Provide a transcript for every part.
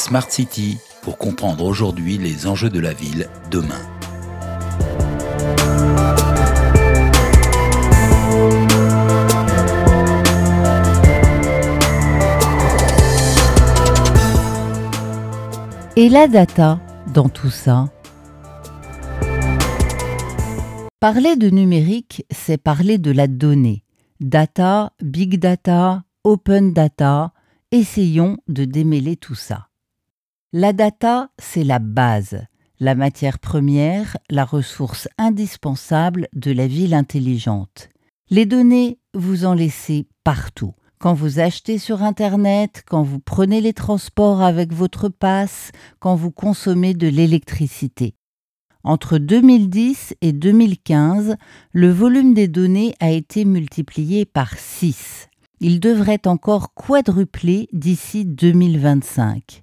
Smart City pour comprendre aujourd'hui les enjeux de la ville demain. Et la data dans tout ça? Parler de numérique, c'est parler de la donnée. Data, big data, open data, essayons de démêler tout ça. La data, c'est la base, la matière première, la ressource indispensable de la ville intelligente. Les données, vous en laissez partout quand vous achetez sur Internet, quand vous prenez les transports avec votre passe, quand vous consommez de l'électricité. Entre 2010 et 2015, le volume des données a été multiplié par 6. Il devrait encore quadrupler d'ici 2025.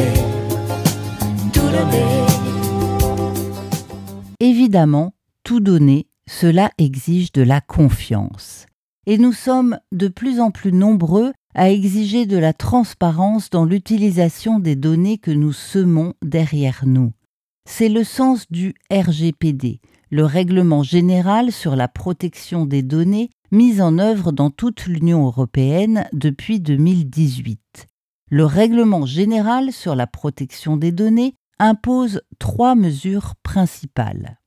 Évidemment, tout donner, cela exige de la confiance. Et nous sommes de plus en plus nombreux à exiger de la transparence dans l'utilisation des données que nous semons derrière nous. C'est le sens du RGPD, le règlement général sur la protection des données mis en œuvre dans toute l'Union européenne depuis 2018. Le règlement général sur la protection des données impose trois mesures principales.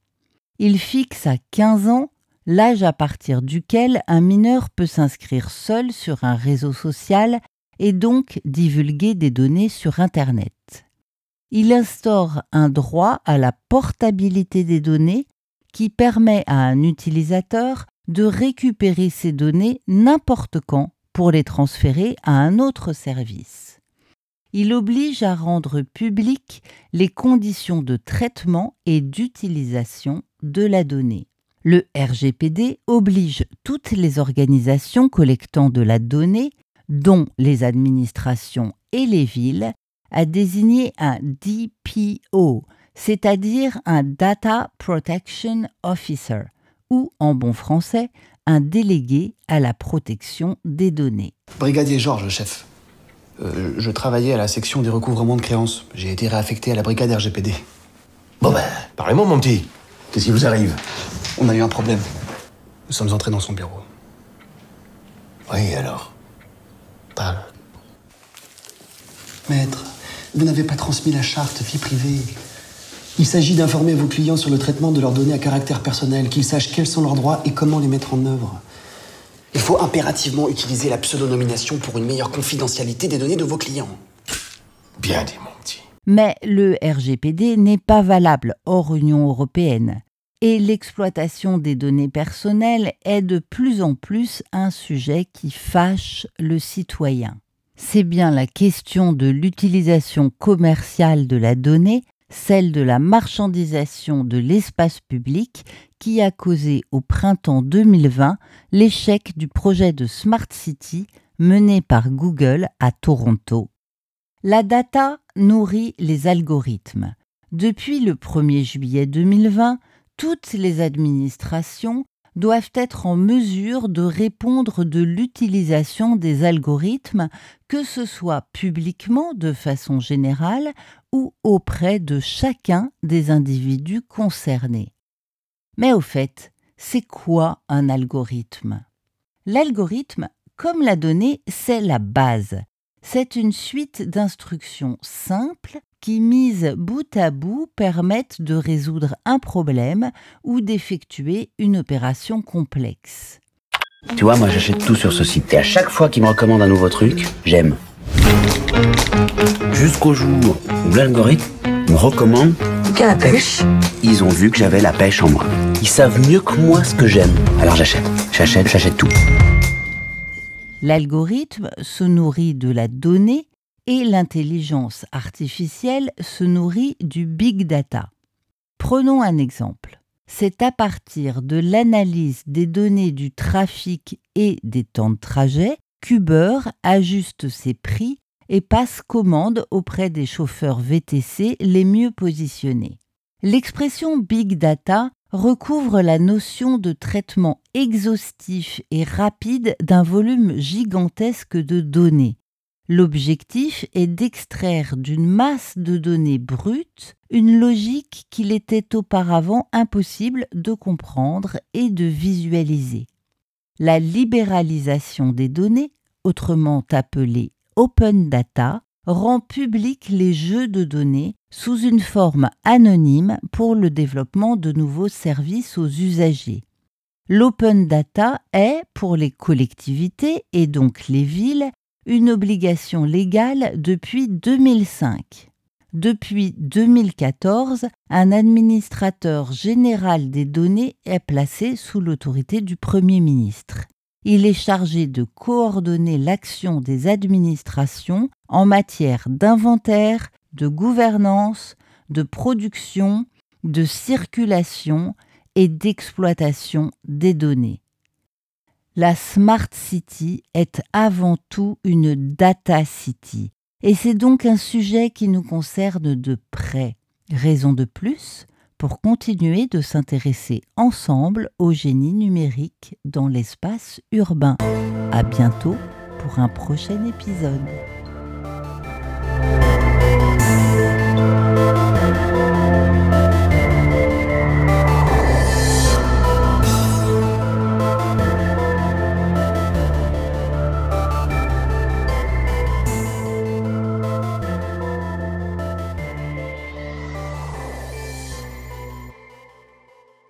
Il fixe à 15 ans l'âge à partir duquel un mineur peut s'inscrire seul sur un réseau social et donc divulguer des données sur Internet. Il instaure un droit à la portabilité des données qui permet à un utilisateur de récupérer ces données n'importe quand pour les transférer à un autre service. Il oblige à rendre publiques les conditions de traitement et d'utilisation de la donnée. Le RGPD oblige toutes les organisations collectant de la donnée, dont les administrations et les villes, à désigner un DPO, c'est-à-dire un Data Protection Officer, ou en bon français, un délégué à la protection des données. Brigadier Georges, chef. Euh, je travaillais à la section des recouvrements de créances. J'ai été réaffecté à la brigade RGPD. Bon ben, parlez-moi mon petit. Qu'est-ce qui vous arrive? On a eu un problème. Nous sommes entrés dans son bureau. Oui, alors? Parle. Maître, vous n'avez pas transmis la charte vie privée. Il s'agit d'informer vos clients sur le traitement de leurs données à caractère personnel, qu'ils sachent quels sont leurs droits et comment les mettre en œuvre. Il faut impérativement utiliser la pseudonomination pour une meilleure confidentialité des données de vos clients. Bien dit, mon petit. Mais le RGPD n'est pas valable hors Union européenne. Et l'exploitation des données personnelles est de plus en plus un sujet qui fâche le citoyen. C'est bien la question de l'utilisation commerciale de la donnée celle de la marchandisation de l'espace public qui a causé au printemps 2020 l'échec du projet de Smart City mené par Google à Toronto. La data nourrit les algorithmes. Depuis le 1er juillet 2020, toutes les administrations doivent être en mesure de répondre de l'utilisation des algorithmes, que ce soit publiquement de façon générale ou auprès de chacun des individus concernés. Mais au fait, c'est quoi un algorithme? L'algorithme, comme la donnée, c'est la base. C'est une suite d'instructions simples qui, mises bout à bout, permettent de résoudre un problème ou d'effectuer une opération complexe. Tu vois, moi j'achète tout sur ce site et à chaque fois qu'ils me recommandent un nouveau truc, j'aime. Jusqu'au jour où l'algorithme me recommande la pêche? Ils ont vu que j'avais la pêche en moi. Ils savent mieux que moi ce que j'aime. Alors j'achète, j'achète, j'achète tout. L'algorithme se nourrit de la donnée et l'intelligence artificielle se nourrit du big data. Prenons un exemple. C'est à partir de l'analyse des données du trafic et des temps de trajet qu'Uber ajuste ses prix et passe commande auprès des chauffeurs VTC les mieux positionnés. L'expression big data recouvre la notion de traitement exhaustif et rapide d'un volume gigantesque de données. L'objectif est d'extraire d'une masse de données brutes une logique qu'il était auparavant impossible de comprendre et de visualiser. La libéralisation des données, autrement appelée open data, rend public les jeux de données sous une forme anonyme pour le développement de nouveaux services aux usagers. L'open data est, pour les collectivités et donc les villes, une obligation légale depuis 2005. Depuis 2014, un administrateur général des données est placé sous l'autorité du Premier ministre. Il est chargé de coordonner l'action des administrations en matière d'inventaire, de gouvernance, de production, de circulation et d'exploitation des données. La Smart City est avant tout une data city, et c'est donc un sujet qui nous concerne de près. Raison de plus pour continuer de s'intéresser ensemble au génie numérique dans l'espace urbain. À bientôt pour un prochain épisode.